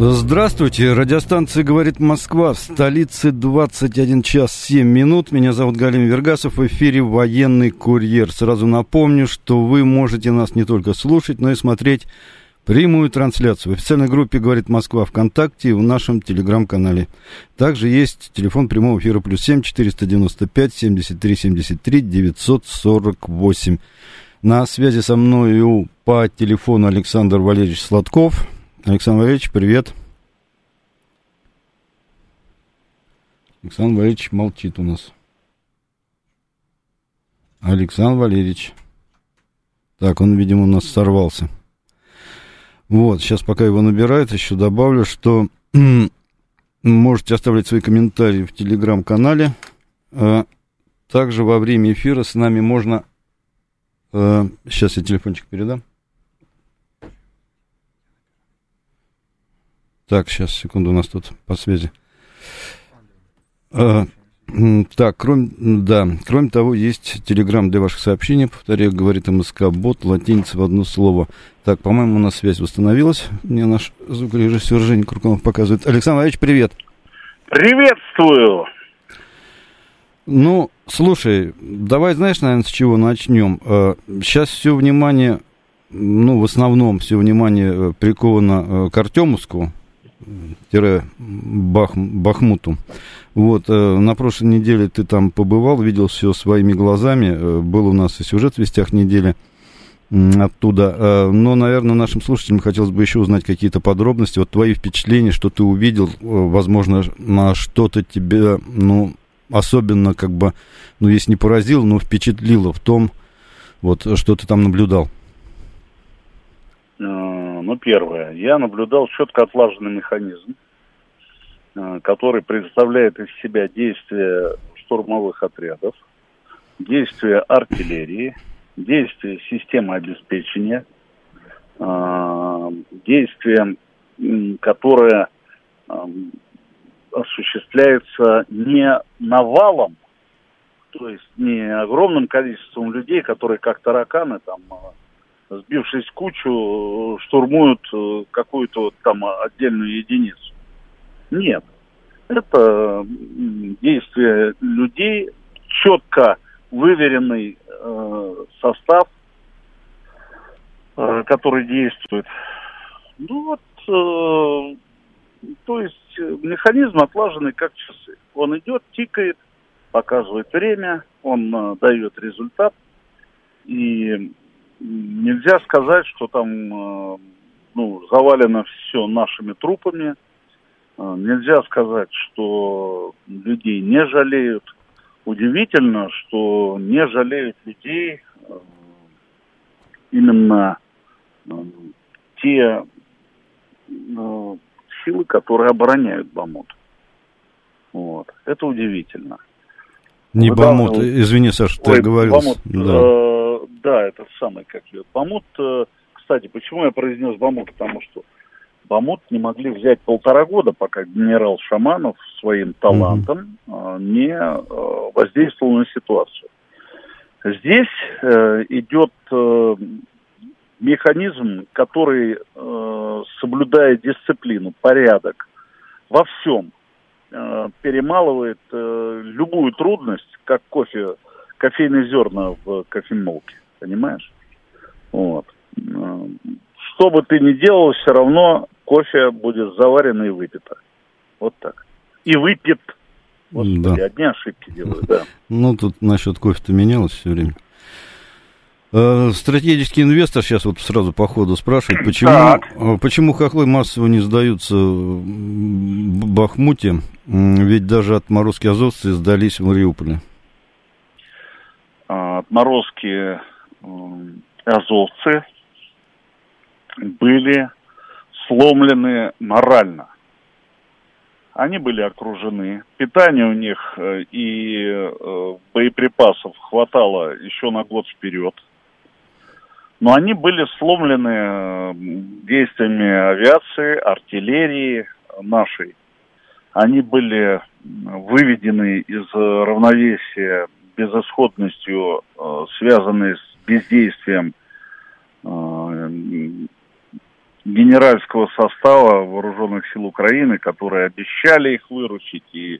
Здравствуйте, радиостанция «Говорит Москва» в столице 21 час 7 минут. Меня зовут Галим Вергасов, в эфире «Военный курьер». Сразу напомню, что вы можете нас не только слушать, но и смотреть прямую трансляцию в официальной группе «Говорит Москва» ВКонтакте и в нашем телеграм-канале. Также есть телефон прямого эфира плюс семь четыреста девяносто пять семьдесят три семьдесят три девятьсот сорок восемь. На связи со мною по телефону Александр Валерьевич Сладков – Александр Валерьевич, привет. Александр Валерьевич молчит у нас. Александр Валерьевич. Так, он, видимо, у нас сорвался. Вот, сейчас пока его набирают, еще добавлю, что можете оставлять свои комментарии в телеграм-канале. А также во время эфира с нами можно... А, сейчас я телефончик передам. Так, сейчас, секунду, у нас тут по связи. А, так, кроме, да, кроме того, есть телеграм для ваших сообщений, повторяю, говорит МСК Бот, латиница в одно слово. Так, по-моему, у нас связь восстановилась. Мне наш звукорежиссер Женя Курканов показывает. Александр Ильич, привет. Приветствую. Ну, слушай, давай, знаешь, наверное, с чего начнем. Сейчас а, все внимание, ну, в основном все внимание э, приковано э, к Артемовску, Бах, Бахмуту. Вот, э, на прошлой неделе ты там побывал, видел все своими глазами. Э, был у нас и сюжет в вестях недели оттуда. Э, но, наверное, нашим слушателям хотелось бы еще узнать какие-то подробности. Вот твои впечатления, что ты увидел, возможно, на что-то тебя, ну, особенно, как бы, ну, если не поразило, но впечатлило в том, вот, что ты там наблюдал. Ну, первое, я наблюдал четко отлаженный механизм, э, который представляет из себя действия штурмовых отрядов, действия артиллерии, действия системы обеспечения, э, действия, которое э, осуществляется не навалом, то есть не огромным количеством людей, которые как тараканы там сбившись в кучу, штурмуют э, какую-то там отдельную единицу. Нет. Это действие людей, четко выверенный э, состав, э, который действует. Ну вот, э, то есть механизм отлаженный как часы. Он идет, тикает, показывает время, он э, дает результат. И нельзя сказать, что там э, ну, завалено все нашими трупами. Э, нельзя сказать, что людей не жалеют. Удивительно, что не жалеют людей э, именно те силы, которые обороняют Бамут. Вот. Это удивительно. Не Бамут, извини, Саша, ты говорил. Бамут, да да, это самый, как ее, Бамут, э, кстати, почему я произнес Бамут, потому что Бамут не могли взять полтора года, пока генерал Шаманов своим талантом mm-hmm. не э, воздействовал на ситуацию. Здесь идет механизм, который, соблюдая дисциплину, порядок во всем, перемалывает любую трудность, как кофе, кофейные зерна в кофемолке понимаешь? Вот. Что бы ты ни делал, все равно кофе будет заварено и выпито. Вот так. И выпит. Господи, да. одни ошибки делают, да. Ну, тут насчет кофе-то менялось все время. Э, стратегический инвестор сейчас вот сразу по ходу спрашивает, почему, э, почему хохлы массово не сдаются в Бахмуте, ведь даже отморозки азовцы сдались в Мариуполе. А, отморозки азовцы были сломлены морально. Они были окружены. Питания у них э, и боеприпасов хватало еще на год вперед. Но они были сломлены э, действиями авиации, артиллерии нашей. Они были выведены из равновесия безысходностью, связанной с бездействием генеральского состава вооруженных сил Украины, которые обещали их выручить, и э,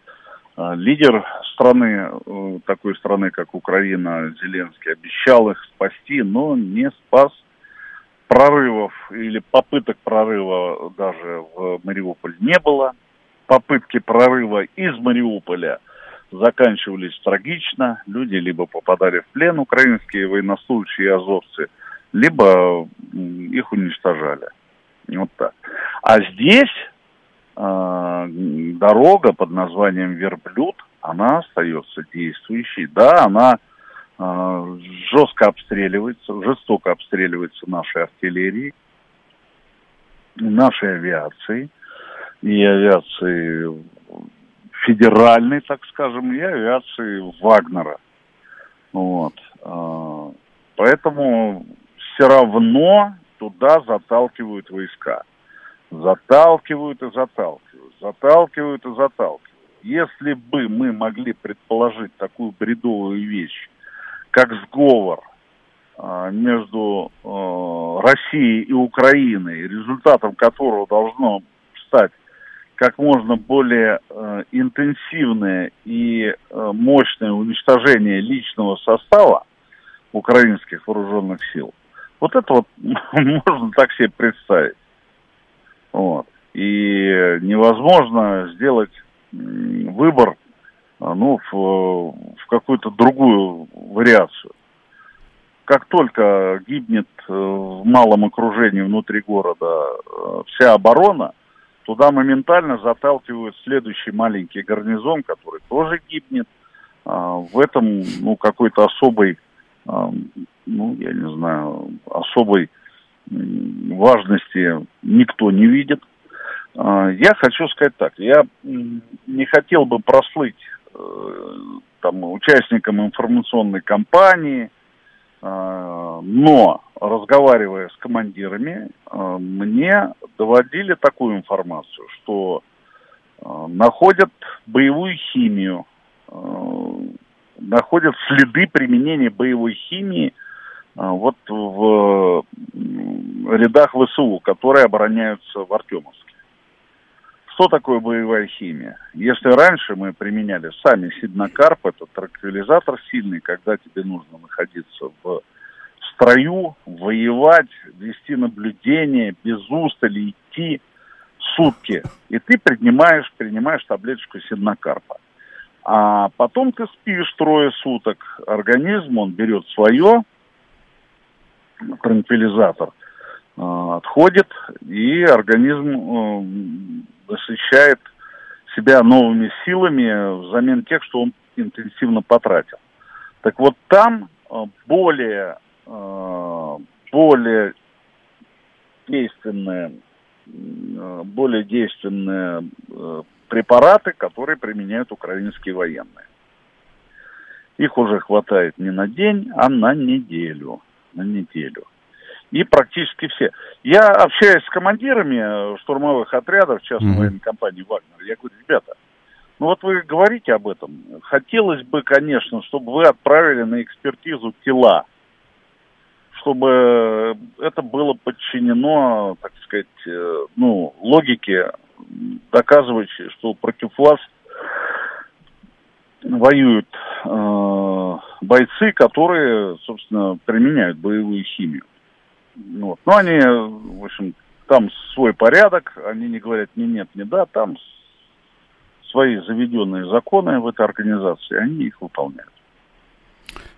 лидер страны, э, такой страны, как Украина, Зеленский, обещал их спасти, но не спас прорывов или попыток прорыва даже в Мариуполь не было. Попытки прорыва из Мариуполя заканчивались трагично. Люди либо попадали в плен, украинские военнослужащие и азовцы, либо их уничтожали. Вот так. А здесь дорога под названием Верблюд, она остается действующей. Да, она э, жестко обстреливается, жестоко обстреливается нашей артиллерией, нашей авиацией и авиацией федеральной, так скажем, и авиации Вагнера. Вот. Поэтому все равно туда заталкивают войска. Заталкивают и заталкивают, заталкивают и заталкивают. Если бы мы могли предположить такую бредовую вещь, как сговор э, между э, Россией и Украиной, результатом которого должно стать как можно более э, интенсивное и э, мощное уничтожение личного состава украинских вооруженных сил, вот это вот можно так себе представить. Вот. И невозможно сделать выбор ну, в, в какую-то другую вариацию. Как только гибнет э, в малом окружении внутри города э, вся оборона, туда моментально заталкивают следующий маленький гарнизон, который тоже гибнет. А, в этом ну, какой-то особой ну, я не знаю, особой важности никто не видит. А, я хочу сказать так, я не хотел бы прослыть э, там, участником информационной кампании, а, но разговаривая с командирами, а, мне доводили такую информацию, что находят боевую химию, находят следы применения боевой химии – вот в рядах ВСУ, которые обороняются в Артемовске. Что такое боевая химия? Если раньше мы применяли сами сиднокарп, это транквилизатор сильный, когда тебе нужно находиться в строю, воевать, вести наблюдение, без устали идти сутки. И ты принимаешь, принимаешь таблеточку сиднокарпа. А потом ты спишь трое суток. Организм, он берет свое, транквилизатор э, отходит, и организм э, насыщает себя новыми силами взамен тех, что он интенсивно потратил. Так вот там э, более, более действенные, более действенные препараты, которые применяют украинские военные. Их уже хватает не на день, а на неделю на неделю. И практически все. Я общаюсь с командирами э, штурмовых отрядов частной mm-hmm. военной компании «Вагнер». Я говорю, ребята, ну вот вы говорите об этом. Хотелось бы, конечно, чтобы вы отправили на экспертизу тела, чтобы это было подчинено, так сказать, э, ну, логике, доказывающей, что против вас воюют э, бойцы, которые, собственно, применяют боевую химию. Вот. Но они, в общем, там свой порядок, они не говорят ни нет, ни да, там свои заведенные законы в этой организации, они их выполняют.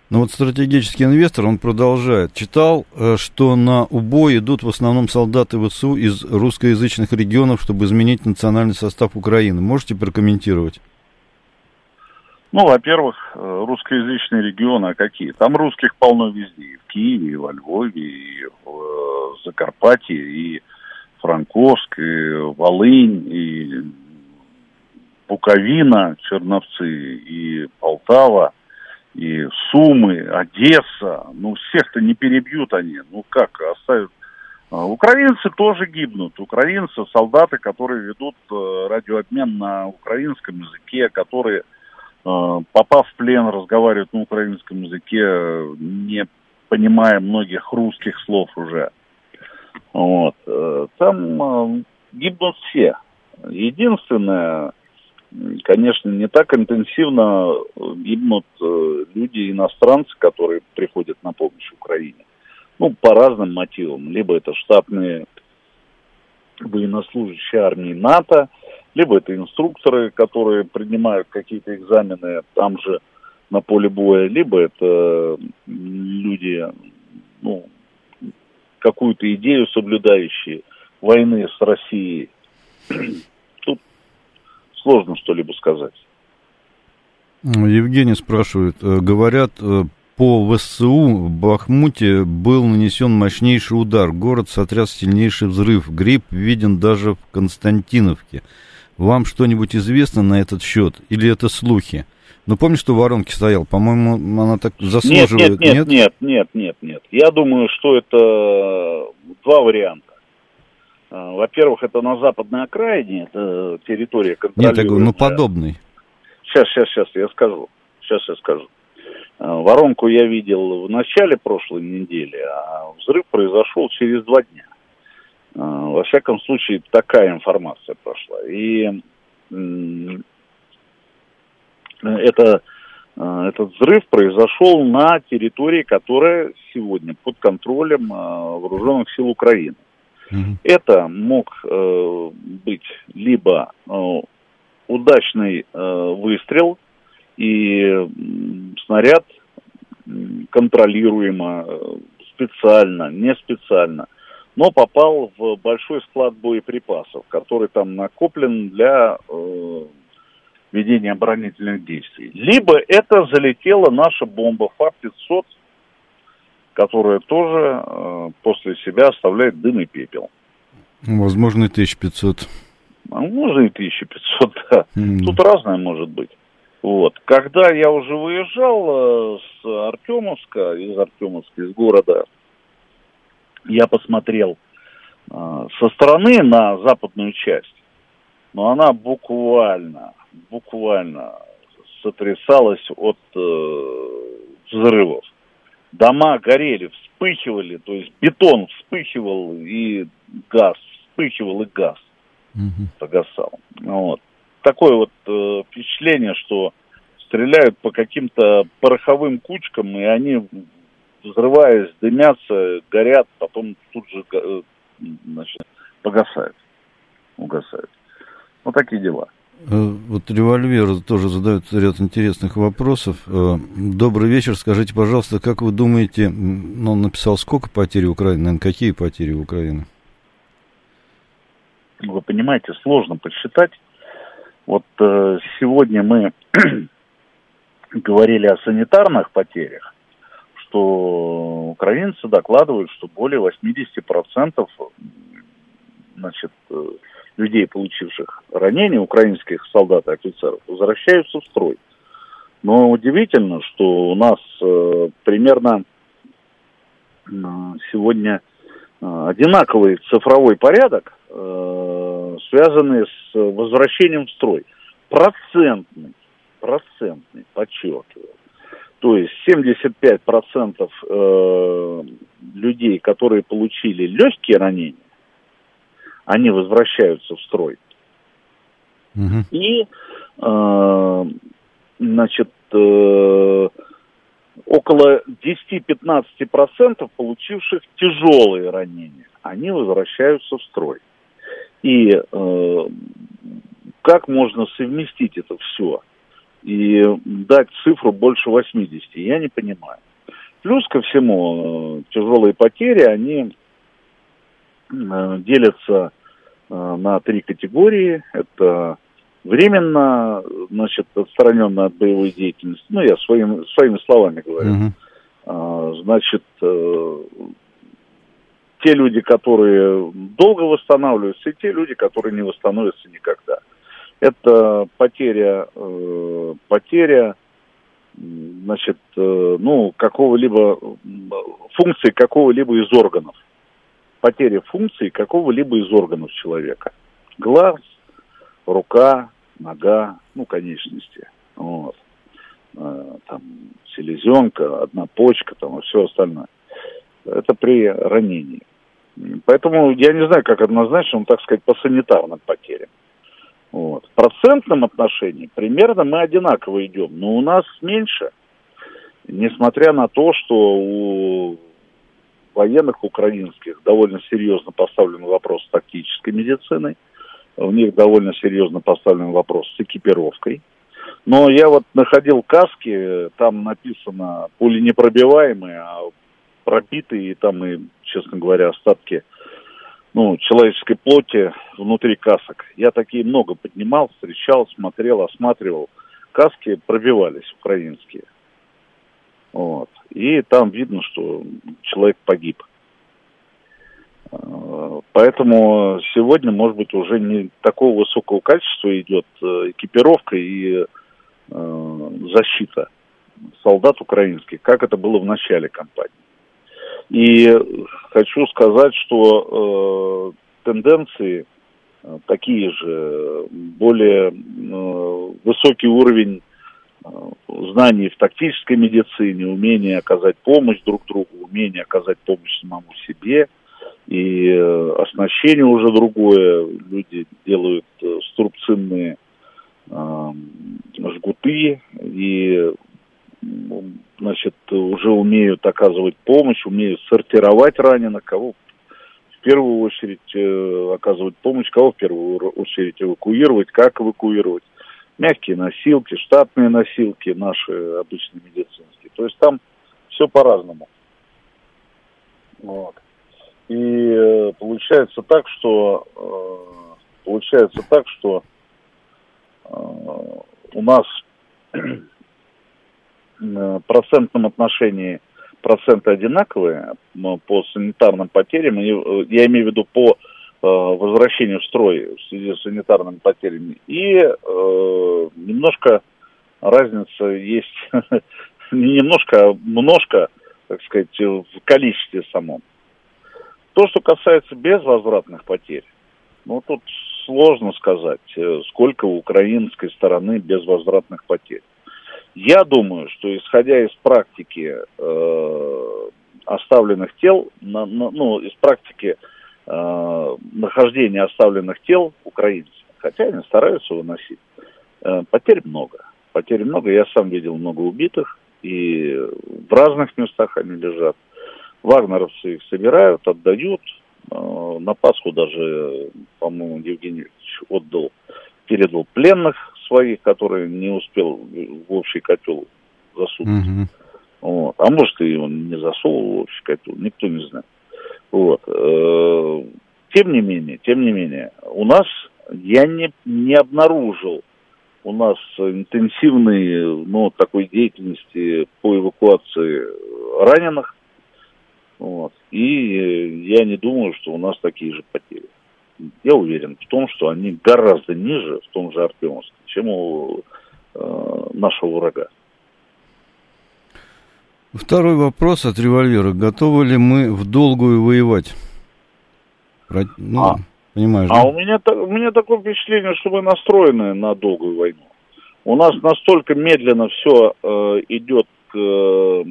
Ну вот стратегический инвестор, он продолжает. Читал, э, что на убой идут в основном солдаты ВСУ из русскоязычных регионов, чтобы изменить национальный состав Украины. Можете прокомментировать? Ну, во-первых, э, русскоязычные регионы, а какие? Там русских полно везде, и в Киеве, и во Львове, и в э, Закарпатье, и Франковск, и Волынь, и Буковина, Черновцы, и Полтава, и Сумы, Одесса. Ну, всех-то не перебьют они. Ну, как, оставят а, Украинцы тоже гибнут. Украинцы, солдаты, которые ведут э, радиообмен на украинском языке, которые, попав в плен, разговаривают на украинском языке, не понимая многих русских слов уже. Вот. Э, там гибнут все. Единственное, конечно, не так интенсивно гибнут люди, иностранцы, которые приходят на помощь Украине ну, по разным мотивам. Либо это штатные военнослужащие армии НАТО, либо это инструкторы, которые принимают какие-то экзамены там же на поле боя, либо это люди, ну, какую-то идею соблюдающие войны с Россией. Тут сложно что-либо сказать. Евгений спрашивает, э, говорят, э, по ВСУ в Бахмуте был нанесен мощнейший удар. Город сотряс сильнейший взрыв. Гриб виден даже в Константиновке. Вам что-нибудь известно на этот счет? Или это слухи? Ну, помнишь, что в воронке стоял? По-моему, она так заслуживает, нет? Нет, нет, нет, нет, нет, нет. Я думаю, что это два варианта. А, во-первых, это на западной окраине, это территория контролируемая. Нет, я говорю, ну, подобный. Сейчас, сейчас, сейчас, я скажу. Сейчас я скажу. Э, воронку я видел в начале прошлой недели, а взрыв произошел через два дня. Э, во всяком случае, такая информация прошла. И это, э, этот взрыв произошел на территории, которая сегодня под контролем вооруженных сил Украины. Mm-hmm. Это мог быть либо удачный выстрел и снаряд контролируемо, э, специально, не специально, но попал в большой склад боеприпасов, который там накоплен для э, ведения оборонительных действий. Либо это залетела наша бомба ФАП-500, которая тоже э, после себя оставляет дым и пепел. Возможно, и 1500. А может, и 1500, да. Mm. Тут разное может быть. Вот. Когда я уже выезжал э, с Артемовска, из Артемовска, из города, я посмотрел э, со стороны на западную часть, но она буквально, буквально сотрясалась от э, взрывов. Дома горели, вспыхивали, то есть бетон вспыхивал и газ, вспыхивал и газ угу. погасал. Вот такое вот э, впечатление, что стреляют по каким-то пороховым кучкам, и они, взрываясь, дымятся, горят, потом тут же э, значит, погасают, угасают. Вот такие дела. Э, вот револьвер тоже задает ряд интересных вопросов. Э, добрый вечер. Скажите, пожалуйста, как вы думаете, ну, он написал, сколько потерь Украины, наверное, какие потери Украины? Вы понимаете, сложно подсчитать. Вот сегодня мы говорили о санитарных потерях, что украинцы докладывают, что более 80% значит, э, людей, получивших ранения, украинских солдат и офицеров, возвращаются в строй. Но удивительно, что у нас э, примерно э, сегодня э, одинаковый цифровой порядок э, связанные с возвращением в строй. Процентный, процентный, подчеркиваю. То есть 75% э, людей, которые получили легкие ранения, они возвращаются в строй. Угу. И, э, значит, э, около 10-15% получивших тяжелые ранения, они возвращаются в строй. И э, как можно совместить это все и дать цифру больше 80, я не понимаю. Плюс ко всему, э, тяжелые потери, они э, делятся э, на три категории. Это временно, значит, отстраненная от боевой деятельности. Ну, я своим, своими словами говорю. Uh-huh. значит, те люди, которые долго восстанавливаются, и те люди, которые не восстановятся никогда. Это потеря, э, потеря значит, э, ну, какого-либо, функции какого-либо из органов. Потеря функции какого-либо из органов человека. Глаз, рука, нога, ну, конечности. Вот. Э, там, селезенка, одна почка, там, и все остальное. Это при ранении. Поэтому я не знаю, как однозначно, ну, так сказать, по санитарным потерям. Вот. В процентном отношении примерно мы одинаково идем, но у нас меньше, несмотря на то, что у военных украинских довольно серьезно поставлен вопрос с тактической медициной, у них довольно серьезно поставлен вопрос с экипировкой. Но я вот находил каски, там написано пуленепробиваемые, а пробитые, и там и, честно говоря, остатки ну, человеческой плоти внутри касок. Я такие много поднимал, встречал, смотрел, осматривал. Каски пробивались украинские. Вот. И там видно, что человек погиб. А, поэтому сегодня, может быть, уже не такого высокого качества идет э, экипировка и э, защита солдат украинских, как это было в начале кампании. И хочу сказать, что э, тенденции э, такие же, более э, высокий уровень э, знаний в тактической медицине, умение оказать помощь друг другу, умение оказать помощь самому себе. И э, оснащение уже другое. Люди делают э, струбцинные э, жгуты и значит, уже умеют оказывать помощь, умеют сортировать раненых, кого в первую очередь э, оказывать помощь, кого в первую очередь эвакуировать, как эвакуировать. Мягкие носилки, штатные носилки наши обычные медицинские. То есть там все по-разному. Вот. И э, получается так, что э, получается так, что э, у нас процентном отношении проценты одинаковые по санитарным потерям, э, я имею в виду по э, возвращению в строй в связи с санитарными потерями. И э, немножко разница есть, не немножко, а множко, так сказать, в количестве самом. То, что касается безвозвратных потерь, ну, тут сложно сказать, сколько у украинской стороны безвозвратных потерь. Я думаю, что исходя из практики э, оставленных тел, на, на, ну, из практики э, нахождения оставленных тел украинцев, хотя они стараются выносить, э, потерь много. Потерь много, я сам видел много убитых, и в разных местах они лежат. Вагнеровцы их собирают, отдают. Э, на Пасху даже, по-моему, Евгений отдал, передал пленных своих, которые не успел в общий котел засунуть. Угу. Вот. А может, и он не засунул в общий котел, никто не знает. Вот. Э, тем не менее, тем не менее, у нас я не, не обнаружил у нас интенсивной ну, такой деятельности по эвакуации раненых. Вот. И я не думаю, что у нас такие же потери я уверен в том, что они гораздо ниже в том же Артемовске, чем у э, нашего врага. Второй вопрос от револьвера. Готовы ли мы в долгую воевать? Ну, а, понимаешь, а да? у, меня, у меня такое впечатление, что мы настроены на долгую войну. У нас настолько медленно все э, идет к э,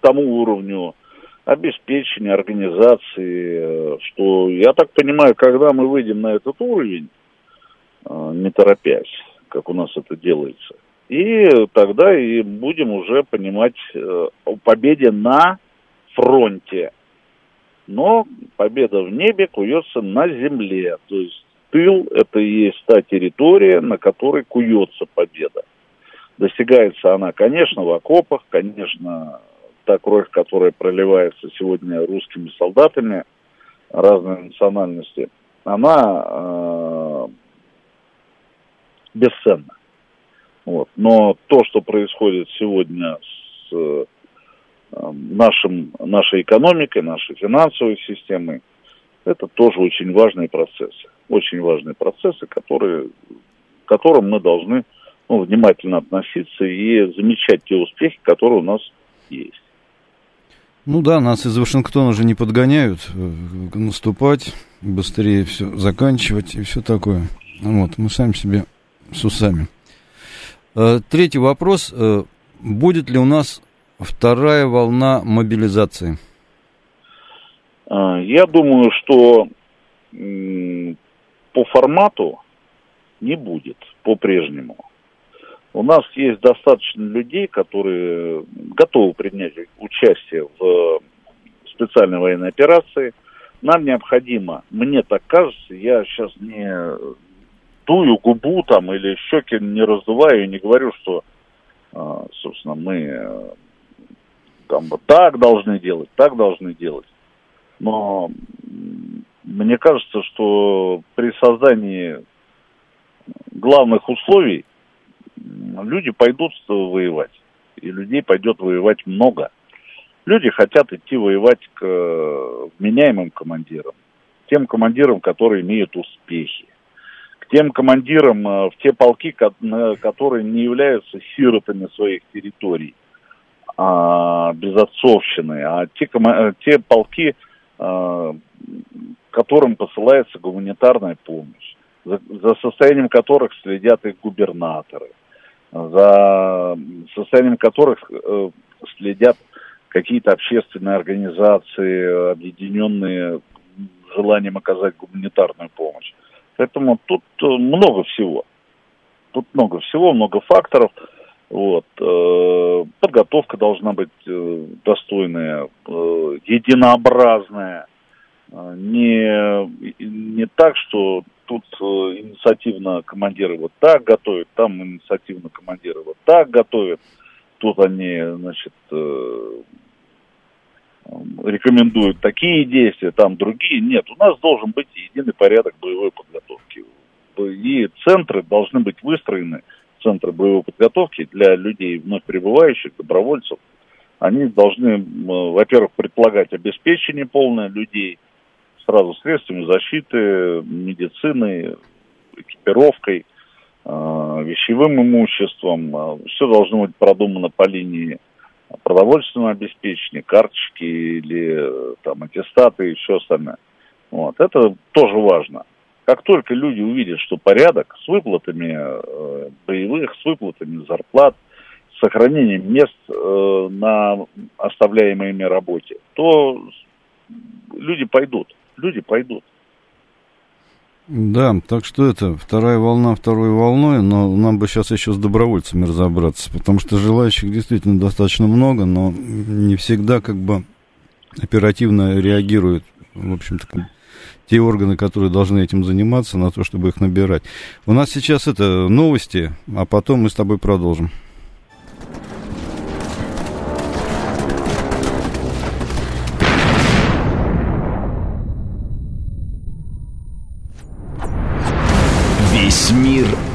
тому уровню обеспечения, организации, э, что, я так понимаю, когда мы выйдем на этот уровень, э, не торопясь, как у нас это делается, и тогда и будем уже понимать э, о победе на фронте. Но победа в небе куется на земле. То есть тыл – это и есть та территория, на которой куется победа. Достигается она, конечно, в окопах, конечно, та кровь, которая проливается сегодня русскими солдатами разной национальности, она э, бесценна. Вот. Но то, что происходит сегодня с нашим, нашей экономикой, нашей финансовой системой. Это тоже очень важные процессы. Очень важные процессы, которые, к которым мы должны ну, внимательно относиться и замечать те успехи, которые у нас есть. Ну да, нас из Вашингтона уже не подгоняют э, наступать, быстрее все заканчивать и все такое. Вот, мы сами себе с усами. Э, третий вопрос. Э, будет ли у нас вторая волна мобилизации? Я думаю, что по формату не будет по-прежнему. У нас есть достаточно людей, которые готовы принять участие в специальной военной операции. Нам необходимо, мне так кажется, я сейчас не дую губу там или щеки не раздуваю и не говорю, что, а, собственно, мы там вот так должны делать, так должны делать. Но мне кажется, что при создании главных условий люди пойдут воевать. И людей пойдет воевать много. Люди хотят идти воевать к вменяемым командирам. Тем командирам, которые имеют успехи. К тем командирам э, в те полки, которые не являются сиротами своих территорий, а, безотцовщины, а те, э, те полки, э, которым посылается гуманитарная помощь, за состоянием которых следят их губернаторы – за состоянием которых э, следят какие-то общественные организации, объединенные желанием оказать гуманитарную помощь. Поэтому тут э, много всего. Тут много всего, много факторов. Вот. Э, подготовка должна быть достойная, единообразная. Не, не так, что тут э, инициативно командиры вот так готовят, там инициативно командиры вот так готовят, тут они, значит, э, рекомендуют такие действия, там другие. Нет, у нас должен быть единый порядок боевой подготовки. И центры должны быть выстроены, центры боевой подготовки для людей вновь прибывающих, добровольцев. Они должны, во-первых, предполагать обеспечение полное людей – сразу средствами защиты, медициной, экипировкой, э, вещевым имуществом. Э, Все должно быть продумано по линии продовольственного обеспечения, карточки или э, там аттестаты и все остальное. Вот. Это тоже важно. Как только люди увидят, что порядок с выплатами э, боевых, с выплатами зарплат, сохранением мест э, на оставляемой ими работе, то люди пойдут люди пойдут. Да, так что это, вторая волна второй волной, но нам бы сейчас еще с добровольцами разобраться, потому что желающих действительно достаточно много, но не всегда как бы оперативно реагируют, в общем-то, те органы, которые должны этим заниматься, на то, чтобы их набирать. У нас сейчас это новости, а потом мы с тобой продолжим.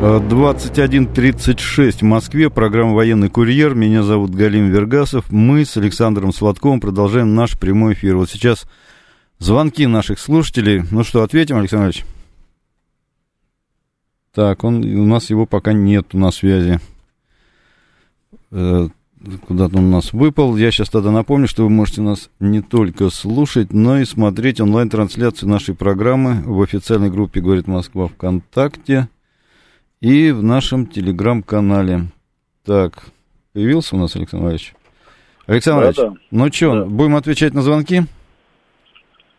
21.36 в Москве, программа «Военный курьер». Меня зовут Галим Вергасов. Мы с Александром Сладковым продолжаем наш прямой эфир. Вот сейчас звонки наших слушателей. Ну что, ответим, Александр Ильич? Так, он, у нас его пока нет на связи. Э, куда-то он у нас выпал. Я сейчас тогда напомню, что вы можете нас не только слушать, но и смотреть онлайн-трансляцию нашей программы в официальной группе «Говорит Москва» ВКонтакте – и в нашем телеграм-канале. Так, появился у нас Александр Ильич? Александр Ильич, да, ну что, да. будем отвечать на звонки?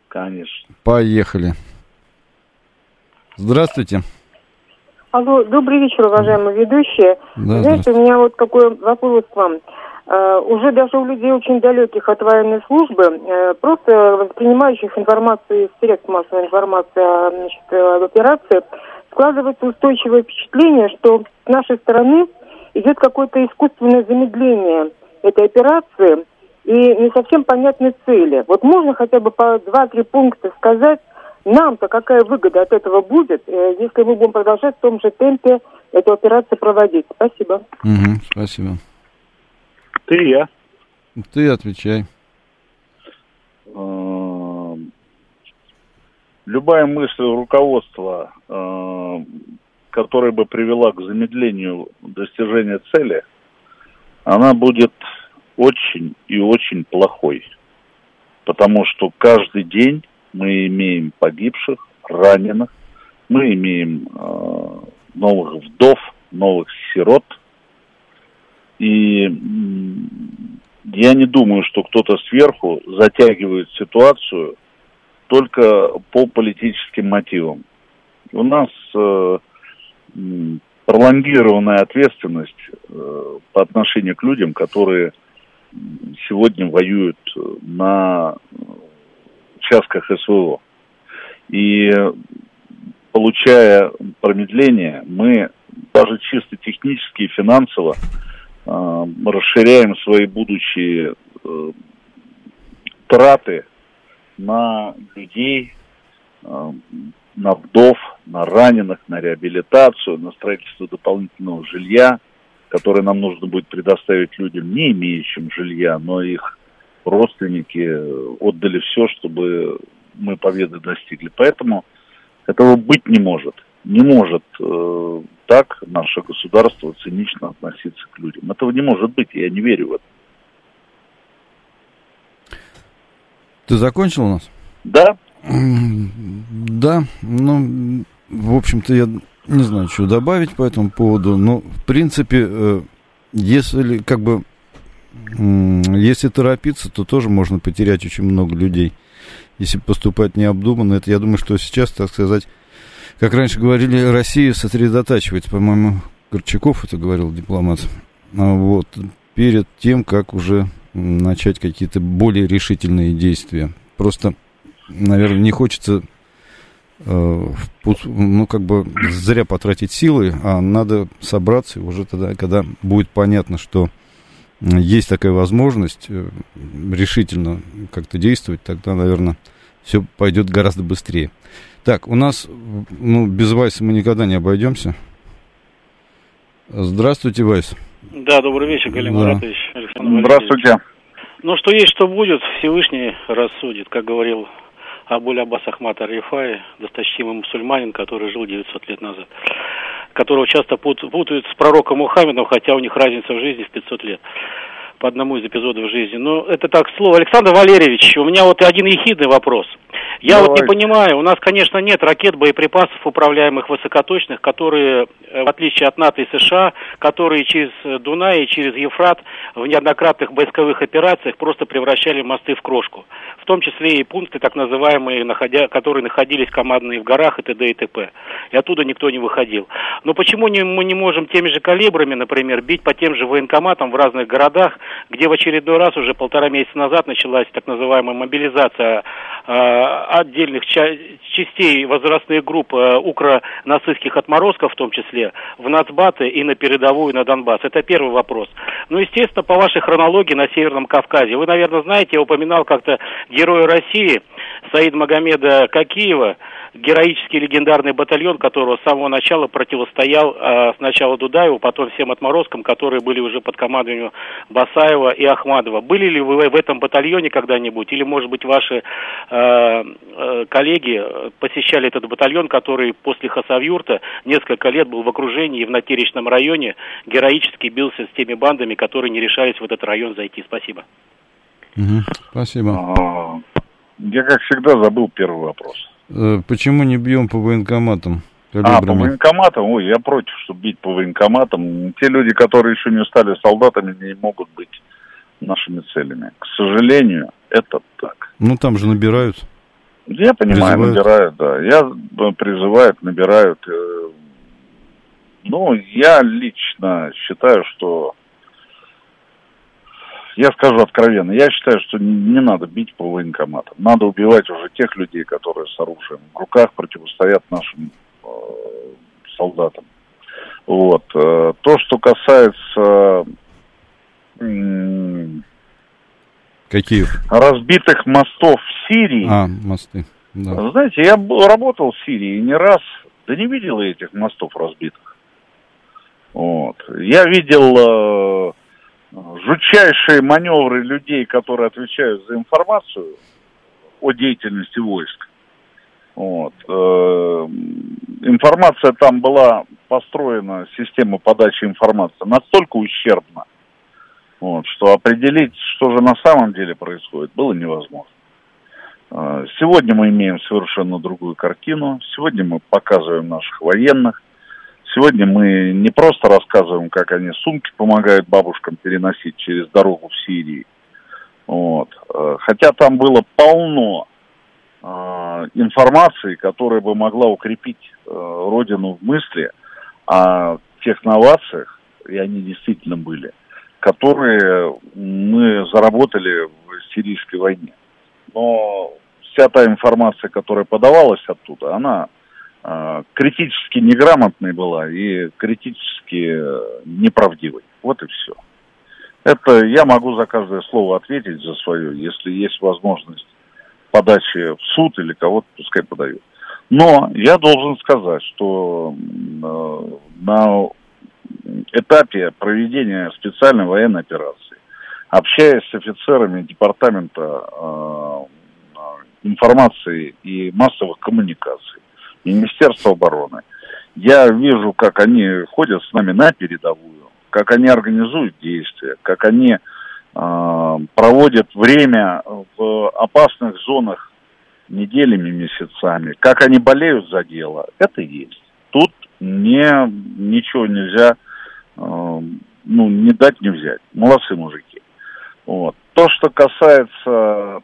Конечно. Поехали. Здравствуйте. Алло, добрый вечер, уважаемые ведущие. Да, Знаете, у меня вот какой вопрос к вам. Uh, уже даже у людей очень далеких от военной службы, uh, просто воспринимающих информацию из средств массовой информации о, значит, об операции, складывается устойчивое впечатление, что с нашей стороны идет какое-то искусственное замедление этой операции и не совсем понятны цели. Вот можно хотя бы по два-три пункта сказать, нам-то какая выгода от этого будет, э, если мы будем продолжать в том же темпе эту операцию проводить? Спасибо. Угу, спасибо. Ты и я. Ты отвечай. Э, любая мысль руководства, э, которая бы привела к замедлению достижения цели, она будет очень и очень плохой. Потому что каждый день мы имеем погибших, раненых, мы имеем э, новых вдов, новых сирот. И я не думаю, что кто-то сверху затягивает ситуацию только по политическим мотивам. У нас э, пролонгированная ответственность э, по отношению к людям, которые сегодня воюют на участках СВО. И получая промедление, мы даже чисто технически и финансово э, расширяем свои будущие э, траты на людей, э, на вдов, на раненых, на реабилитацию, на строительство дополнительного жилья, которое нам нужно будет предоставить людям, не имеющим жилья, но их родственники отдали все, чтобы мы победы достигли. Поэтому этого быть не может. Не может э, так наше государство цинично относиться к людям. Этого не может быть, я не верю в это. Ты закончил у нас? Да. Да, ну, в общем-то, я не знаю, что добавить по этому поводу, но, в принципе, э, если, как бы, если торопиться, то тоже можно потерять очень много людей, если поступать необдуманно. Это, я думаю, что сейчас, так сказать, как раньше говорили, Россия сосредотачивается, по-моему, Горчаков это говорил дипломат, а вот, перед тем, как уже начать какие-то более решительные действия. Просто, наверное, не хочется э, ну, как бы зря потратить силы, а надо собраться уже тогда, когда будет понятно, что есть такая возможность э, решительно как-то действовать, тогда, наверное, все пойдет гораздо быстрее. Так, у нас, ну, без Вайса мы никогда не обойдемся. Здравствуйте, Вайс. Да, добрый вечер, Галина да. Маратович. Здравствуйте. Ну, что есть, что будет, Всевышний рассудит, как говорил Абуль Аббас Ахмат Арифай, досточтимый мусульманин, который жил 900 лет назад, которого часто путают с пророком Мухаммедом, хотя у них разница в жизни в 500 лет по одному из эпизодов жизни. Но это так, слово. Александр Валерьевич, у меня вот один ехидный вопрос. Я Давай. вот не понимаю, у нас, конечно, нет ракет, боеприпасов управляемых высокоточных, которые, э, в отличие от НАТО и США, которые через Дунай и через Ефрат в неоднократных войсковых операциях просто превращали мосты в крошку. В том числе и пункты, так называемые, находя, которые находились командные в горах и т.д. и т.п. И оттуда никто не выходил. Но почему не, мы не можем теми же калибрами, например, бить по тем же военкоматам в разных городах, где в очередной раз уже полтора месяца назад началась так называемая мобилизация э, отдельных ча- частей возрастных групп э, укро-нацистских отморозков, в том числе, в нацбаты и на передовую на Донбасс. Это первый вопрос. Ну, естественно, по вашей хронологии на Северном Кавказе. Вы, наверное, знаете, я упоминал как-то героя России Саид Магомеда Какиева, героический легендарный батальон, которого с самого начала противостоял э, сначала Дудаеву, потом всем отморозкам, которые были уже под командованием Басаева и Ахмадова. Были ли вы в этом батальоне когда-нибудь? Или, может быть, ваши э, э, коллеги посещали этот батальон, который после Хасавюрта несколько лет был в окружении и в Натеречном районе героически бился с теми бандами, которые не решались в этот район зайти? Спасибо. Угу, спасибо. Я, как всегда, забыл первый вопрос. Э, почему не бьем по военкоматам? Калибрами? А, по военкоматам? Ой, я против, чтобы бить по военкоматам. Те люди, которые еще не стали солдатами, не могут быть нашими целями. К сожалению, это так. Ну, там же набирают. Я понимаю, призывают. набирают, да. Я э, призывают, набирают. Э, ну, я лично считаю, что я скажу откровенно, я считаю, что не надо бить по военкоматам. Надо убивать уже тех людей, которые с оружием в руках противостоят нашим э, солдатам. Вот. Э, то, что касается Какие? разбитых мостов в Сирии. А, мосты. Да. Знаете, я работал в Сирии не раз, да не видел этих мостов разбитых. Вот. Я видел э, жутчайшие маневры людей, которые отвечают за информацию о деятельности войск. Вот. Э, информация там была построена, система подачи информации, настолько ущербна, вот, что определить, что же на самом деле происходит, было невозможно. Э, сегодня мы имеем совершенно другую картину. Сегодня мы показываем наших военных. Сегодня мы не просто рассказываем, как они сумки помогают бабушкам переносить через дорогу в Сирии. Вот. Э, хотя там было полно э, информации, которая бы могла укрепить э, Родину в мысли о тех новациях, и они действительно были, которые мы заработали в сирийской войне. Но вся та информация, которая подавалась оттуда, она критически неграмотной была и критически э, неправдивой. Вот и все. Это я могу за каждое слово ответить за свое, если есть возможность подачи в суд или кого-то пускай подают. Но я должен сказать, что э, на этапе проведения специальной военной операции, общаясь с офицерами департамента э, информации и массовых коммуникаций, Министерства обороны. Я вижу, как они ходят с нами на передовую, как они организуют действия, как они э, проводят время в опасных зонах неделями, месяцами, как они болеют за дело. Это есть. Тут не, ничего нельзя, э, ну, не дать, не взять. Молодцы мужики. Вот. То, что касается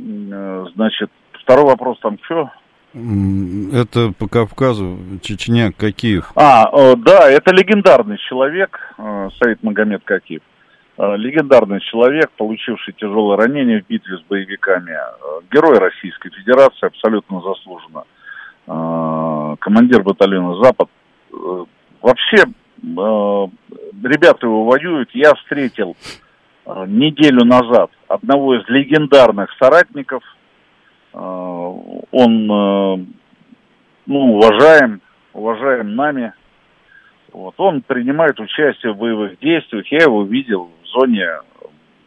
Э, значит, второй вопрос там что? Это по Кавказу, Чечня, Какиев. А, да, это легендарный человек, э, Саид Магомед Какиев. Э, легендарный человек, получивший тяжелое ранение в битве с боевиками. Герой Российской Федерации, абсолютно заслуженно. Командир батальона «Запад». Вообще, ребята его воюют. Я встретил Э, неделю назад одного из легендарных соратников. Э, он, э, ну, уважаем, уважаем нами. Вот. Он принимает участие в боевых действиях. Я его видел в зоне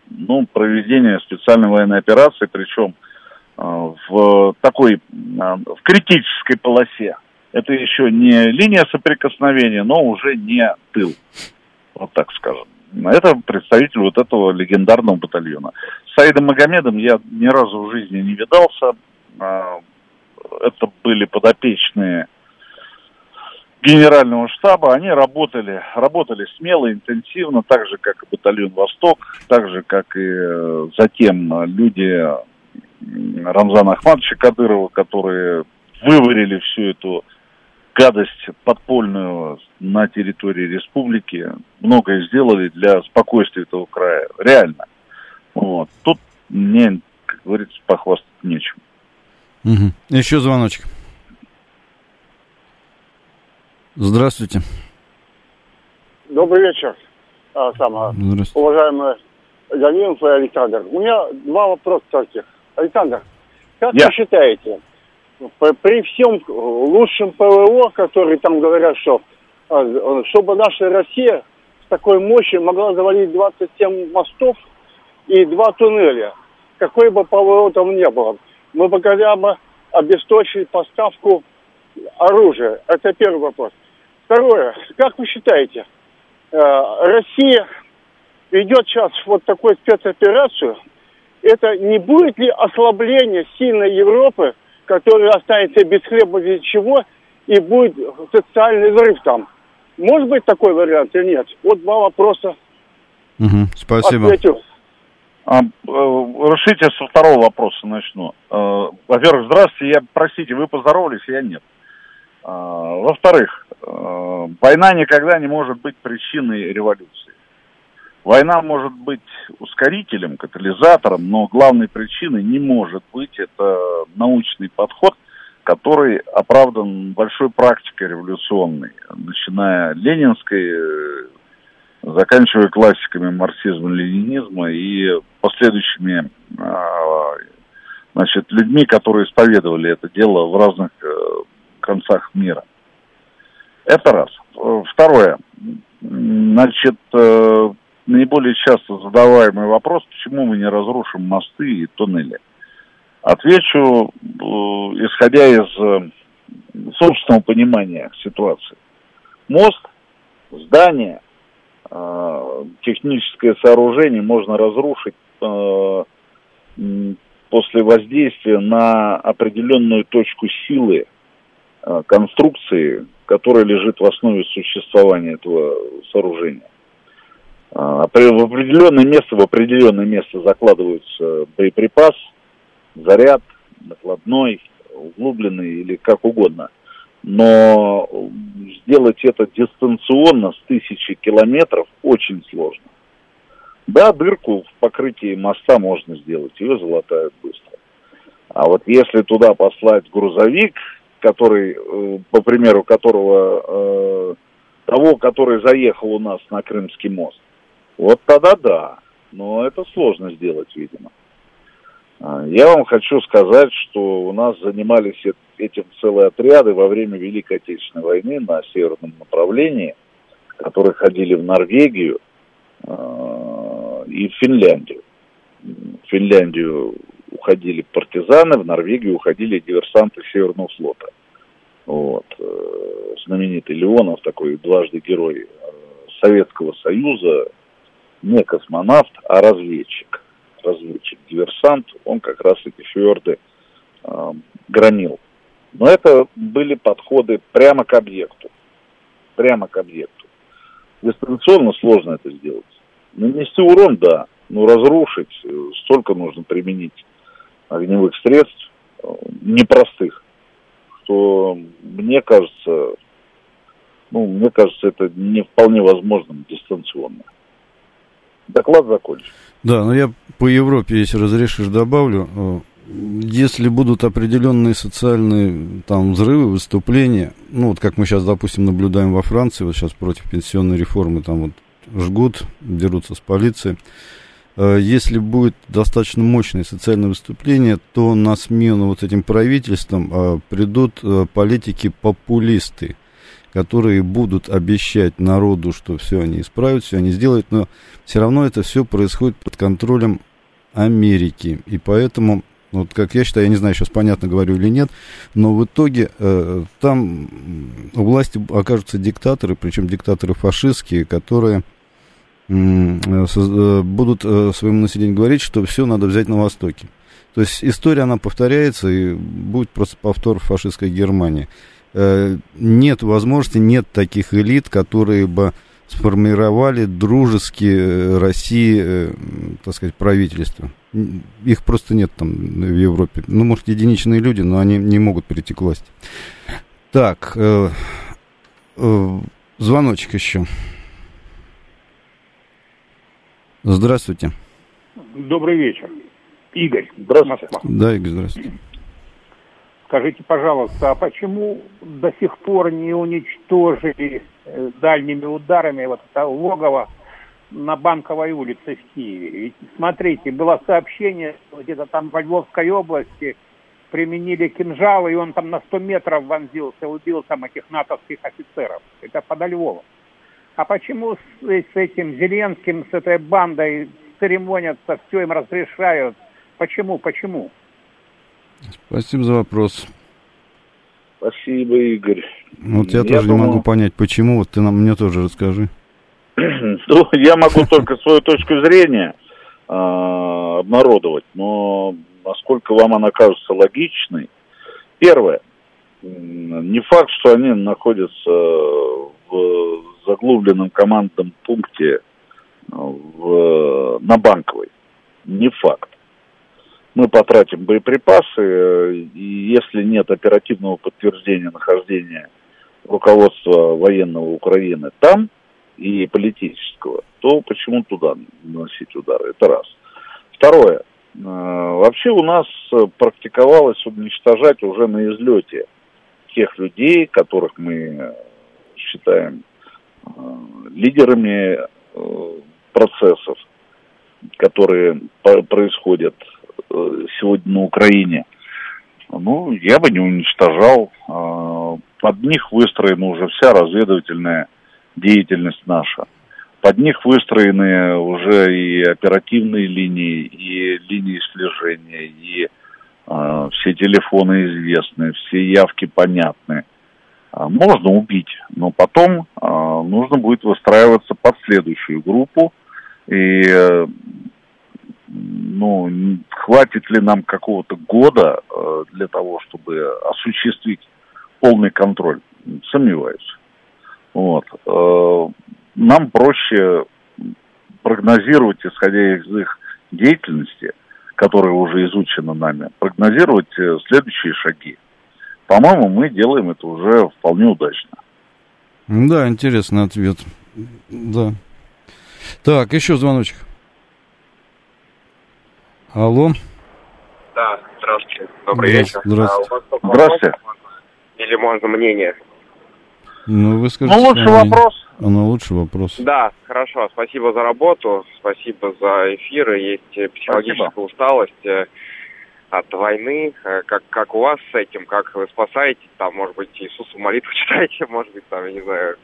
ну, проведения специальной военной операции, причем в такой, в критической полосе. Это еще не линия соприкосновения, но уже не тыл. Вот так скажем. Это представитель вот этого легендарного батальона. С Саидом Магомедом я ни разу в жизни не видался. А, это были подопечные генерального штаба. Они работали, работали смело, интенсивно, так же, как и батальон «Восток», так же, как и э, затем люди Рамзана Ахматовича Кадырова, которые выварили всю эту гадость подпольную на территории республики, многое сделали для спокойствия этого края. Реально. Вот. Тут мне, как говорится, похвастать нечем. Угу. Еще звоночек. Здравствуйте. Добрый вечер, а, сам, Здравствуйте. уважаемый Галинов и Александр. У меня два вопроса только. Александр, как Я. вы считаете, при всем лучшем ПВО, который там говорят, что а, чтобы наша Россия с такой мощью могла завалить 27 мостов и два туннеля, какой бы ПВО там не было, мы бы хотя бы обесточили поставку оружия. Это первый вопрос. Второе. Как вы считаете, э, Россия ведет сейчас вот такую спецоперацию, это не будет ли ослабление сильной Европы который останется без хлеба, без чего, и будет социальный взрыв там. Может быть такой вариант или нет? Вот два вопроса. Угу, спасибо. Ответил. А, э, решите со второго вопроса начну. А, во-первых, здравствуйте, я, простите, вы поздоровались, я нет. А, во-вторых, а, война никогда не может быть причиной революции. Война может быть ускорителем, катализатором, но главной причиной не может быть это научный подход, который оправдан большой практикой революционной, начиная ленинской, э, заканчивая классиками марксизма, ленинизма и последующими а, значит, людьми, которые исповедовали это дело в разных э, концах мира. Это раз. Второе. Значит, э, наиболее часто задаваемый вопрос, почему мы не разрушим мосты и туннели. Отвечу, э, исходя из собственного понимания ситуации. Мост, здание, техническое сооружение можно разрушить после воздействия на определенную точку силы э, конструкции, которая лежит в основе существования этого сооружения. В определенное место, в определенное место закладывается боеприпас, заряд, накладной, углубленный или как угодно. Но сделать это дистанционно с тысячи километров очень сложно. Да, дырку в покрытии моста можно сделать, ее залатают быстро. А вот если туда послать грузовик, который, э, по примеру которого, э, того, который заехал у нас на Крымский мост, вот тогда да. Но это сложно сделать, видимо. А, я вам хочу сказать, что у нас занимались этим целые отряды во время Великой Отечественной войны на северном направлении, которые ходили в Норвегию, а, и в Финляндию. В Финляндию уходили партизаны, в Норвегию уходили диверсанты Северного флота. Вот. Э, знаменитый Леонов, такой дважды герой э, Советского Союза, не космонавт, а разведчик. Разведчик, диверсант, он как раз эти фьорды э, гранил. Но это были подходы прямо к объекту. Прямо к объекту. Дистанционно сложно это сделать. Нанести урон, да, но разрушить э, столько нужно применить огневых средств э, непростых, что мне кажется, ну, мне кажется, это не вполне возможным дистанционно. Доклад закончен. Да, но я по Европе, если разрешишь, добавлю. Если будут определенные социальные там взрывы, выступления, ну вот как мы сейчас, допустим, наблюдаем во Франции, вот сейчас против пенсионной реформы, там вот жгут, дерутся с полицией. Э, если будет достаточно мощное социальное выступление, то на смену вот этим правительствам э, придут э, политики-популисты, которые будут обещать народу, что все они исправят, все они сделают, но все равно это все происходит под контролем Америки. И поэтому, вот как я считаю, я не знаю, сейчас понятно говорю или нет, но в итоге э, там у власти окажутся диктаторы, причем диктаторы фашистские, которые Э, э, будут э, своему населению говорить, что все надо взять на Востоке. То есть история, она повторяется, и будет просто повтор фашистской Германии. Нет возможности, нет таких элит, которые бы сформировали дружеские России, так сказать, правительства. Их просто нет там в Европе. Ну, может, единичные люди, но они не могут перейти к власти. Так, э, э, звоночек еще. Здравствуйте. Добрый вечер. Игорь, здравствуйте. Да, Игорь, здравствуйте. Скажите, пожалуйста, а почему до сих пор не уничтожили э, дальними ударами вот это логово на Банковой улице в Киеве? Ведь, смотрите, было сообщение, что где-то там во Львовской области применили кинжалы, и он там на 100 метров вонзился, убил там этих натовских офицеров. Это подо Львовом. А почему с, с этим Зеленским, с этой бандой церемонятся, все им разрешают? Почему, почему? Спасибо за вопрос. Спасибо, Игорь. Вот я, я тоже думаю... не могу понять, почему. Вот ты нам мне тоже расскажи. Ну, я могу только свою точку зрения э, обнародовать, но насколько вам она кажется логичной. Первое. Не факт, что они находятся в заглубленном командном пункте э, в, на Банковой. Не факт. Мы потратим боеприпасы, э, и если нет оперативного подтверждения нахождения руководства военного Украины там и политического, то почему туда наносить удары? Это раз. Второе. Вообще у нас практиковалось уничтожать уже на излете тех людей, которых мы считаем лидерами процессов, которые происходят сегодня на Украине. Ну, я бы не уничтожал. А, под них выстроена уже вся разведывательная деятельность наша. Под них выстроены уже и оперативные линии, и линии слежения, и э, все телефоны известны, все явки понятны. Э, можно убить, но потом э, нужно будет выстраиваться под следующую группу. И э, ну, хватит ли нам какого-то года э, для того, чтобы осуществить полный контроль? Сомневаюсь. Вот. Э, нам проще прогнозировать, исходя из их деятельности, которая уже изучена нами, прогнозировать э, следующие шаги. По-моему, мы делаем это уже вполне удачно. Да, интересный ответ. Да. Так, еще звоночек. Алло. Да, здравствуйте. Добрый вечер. Здравствуйте. А, у вас здравствуйте. Или можно мнение? Ну, вы скажите. Ну, лучший вопрос. Ну, лучший вопрос. Да, хорошо. Спасибо за работу, спасибо за эфиры. Есть психологическая спасибо. усталость э, от войны. Э, как, как у вас с этим? Как вы спасаетесь? Там, может быть, Иисусу молитву читаете? Может быть, там, я не знаю,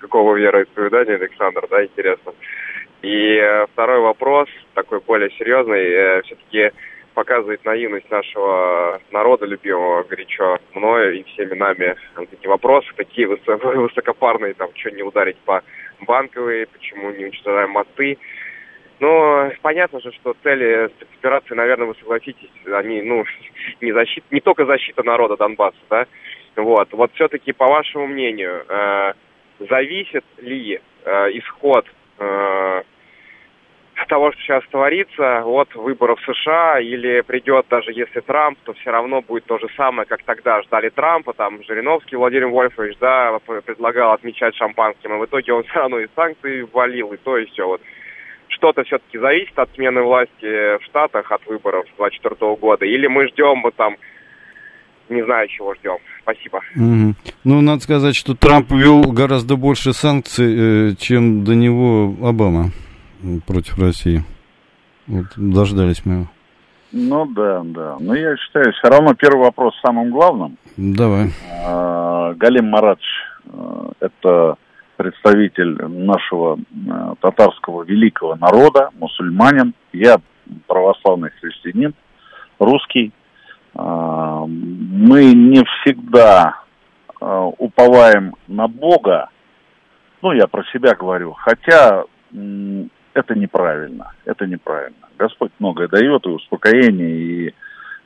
какого вероисповедания, Александр, да, интересно. И э, второй вопрос, такой более серьезный, э, все-таки показывает наивность нашего народа любимого горячо мною и всеми нами эти вопросы такие высокопарные, там, что не ударить по банковой, почему не уничтожаем мосты. Но понятно же, что цели спецоперации, наверное, вы согласитесь, они, ну, не, защита, не только защита народа Донбасса, да, вот. Вот все-таки, по вашему мнению, э, зависит ли э, исход того, что сейчас творится, от выборов США, или придет, даже если Трамп, то все равно будет то же самое, как тогда ждали Трампа, там Жириновский Владимир Вольфович, да, предлагал отмечать шампанским, и в итоге он все равно и санкции ввалил, и то, и все. Вот что-то все-таки зависит от смены власти в Штатах, от выборов 2024 года, или мы ждем вот там не знаю, чего ждем. Спасибо. Угу. Ну, надо сказать, что Трамп ввел гораздо больше санкций, э, чем до него Обама против России. Вот, дождались мы его. Ну да, да. Но я считаю, все равно первый вопрос самым главным. Давай. А, Галим Марадж, э, это представитель нашего э, татарского великого народа, мусульманин. Я православный христианин, русский. А, мы не всегда а, уповаем на Бога, ну, я про себя говорю, хотя это неправильно, это неправильно. Господь многое дает, и успокоение, и э,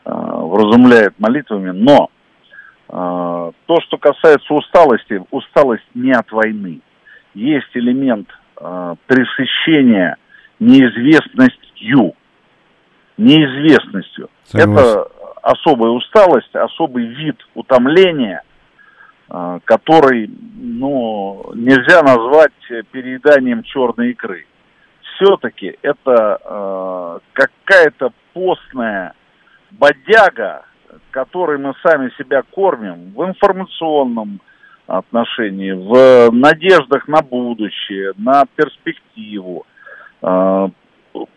вразумляет молитвами, но э, то, что касается усталости, усталость не от войны. Есть элемент э, пресыщения неизвестностью, неизвестностью. Согласен. Это особая усталость, особый вид утомления, который, ну, нельзя назвать перееданием черной икры все-таки это э, какая-то постная бодяга, которой мы сами себя кормим в информационном отношении, в надеждах на будущее, на перспективу. Э,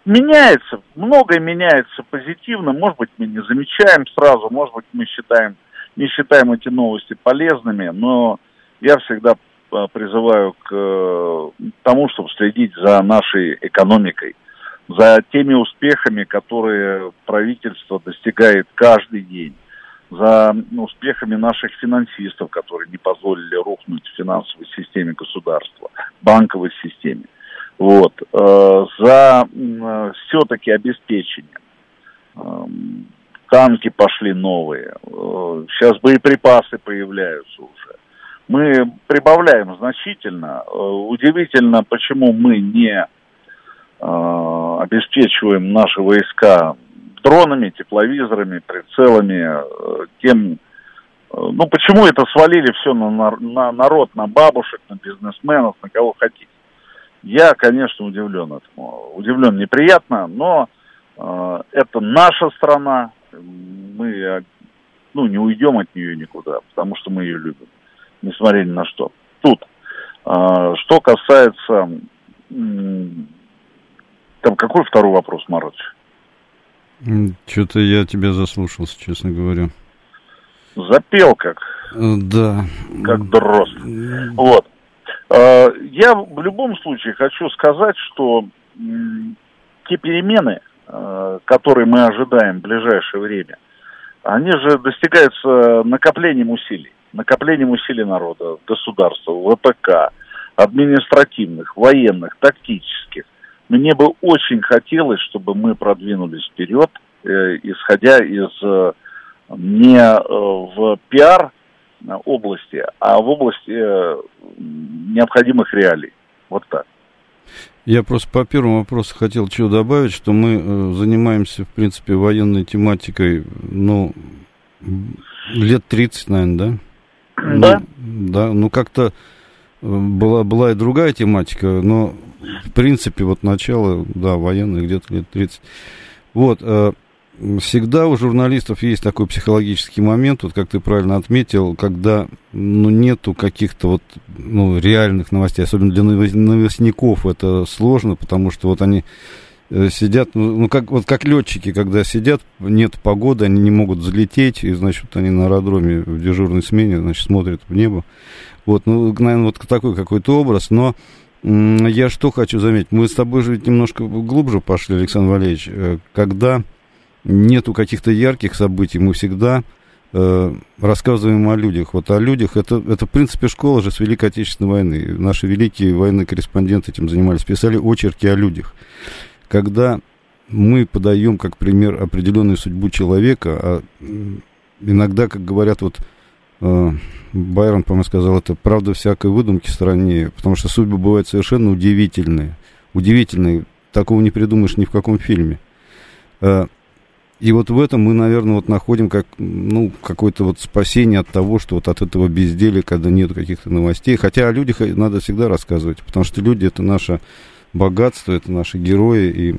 меняется, многое меняется позитивно, может быть, мы не замечаем сразу, может быть, мы считаем, не считаем эти новости полезными, но я всегда призываю к э, тому, чтобы следить за нашей экономикой, за теми успехами, которые правительство достигает каждый день, за успехами наших финансистов, которые не позволили рухнуть в финансовой системе государства, банковой системе. Вот. Э, за все-таки обеспечение. Эм, танки пошли новые. Сейчас боеприпасы появляются уже мы прибавляем значительно. Э, удивительно, почему мы не э, обеспечиваем наши войска дронами, тепловизорами, прицелами, э, тем, ну почему это свалили все на, на народ, на бабушек, на бизнесменов, на кого хотите. Я, конечно, удивлен этому. Удивлен неприятно, но Э, это наша страна, мы ну, не уйдем от нее никуда, потому что мы ее любим, несмотря ни на что. Тут, что касается, там какой второй вопрос, Маратович? Что-то я тебя заслушался, честно говоря. Запел как. Э, да. Как дрозд. Вот. Э, я в любом случае хочу сказать, что те перемены, э, которые мы ожидаем в ближайшее время, они же достигаются накоплением усилий. Накоплением усилий народа, государства, ВПК, административных, военных, тактических. Мне бы очень хотелось, чтобы мы продвинулись вперед, э, исходя из э, не э, в пиар области, а в области э, необходимых реалий. Вот так. Я просто по первому вопросу хотел чего добавить, что мы э, занимаемся, в принципе, военной тематикой, ну, лет 30, наверное, да? Да. Ну, да, ну как-то была, была и другая тематика, но в принципе вот начало, да, военное где-то лет 30. Вот, э, всегда у журналистов есть такой психологический момент, вот как ты правильно отметил, когда ну, нету каких-то вот ну, реальных новостей, особенно для новостников это сложно, потому что вот они э, сидят, ну, ну как вот как летчики, когда сидят, нет погоды, они не могут взлететь, и, значит, они на аэродроме в дежурной смене, значит, смотрят в небо. Вот, ну, наверное, вот такой какой-то образ, но я что хочу заметить, мы с тобой же немножко глубже пошли, Александр Валерьевич, э, когда нету каких-то ярких событий, мы всегда э, рассказываем о людях. Вот о людях, это, это, в принципе, школа же с Великой Отечественной войны. Наши великие военные корреспонденты этим занимались, писали очерки о людях. Когда мы подаем как пример определенную судьбу человека, а иногда, как говорят, вот э, Байрон, по-моему, сказал, это правда всякой выдумки страннее, потому что судьбы бывают совершенно удивительные. Удивительные. Такого не придумаешь ни в каком фильме. Э, и вот в этом мы, наверное, вот находим как, ну, какое-то вот спасение от того, что вот от этого безделия, когда нет каких-то новостей. Хотя о людях надо всегда рассказывать, потому что люди это наше богатство, это наши герои, и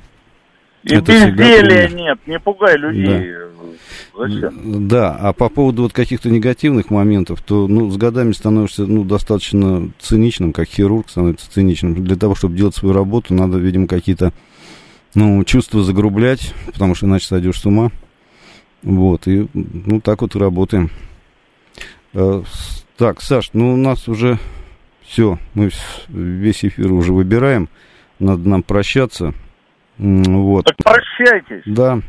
и это безделия нет, не пугай людей. Да. Зачем? Да, а по поводу вот каких-то негативных моментов, то ну, с годами становишься ну, достаточно циничным, как хирург становится циничным. Для того, чтобы делать свою работу, надо, видимо, какие-то ну, чувства загрублять, потому что иначе сойдешь с ума. Вот, и ну так вот и работаем. Э, так, Саш, ну у нас уже все, мы весь эфир уже выбираем, надо нам прощаться. Вот. Так прощайтесь. Да.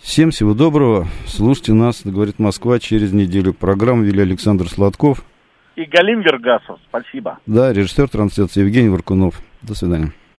Всем всего доброго. Слушайте нас, говорит Москва, через неделю. Программу вели Александр Сладков. И Галим Вергасов. Спасибо. Да, режиссер трансляции Евгений Варкунов. До свидания.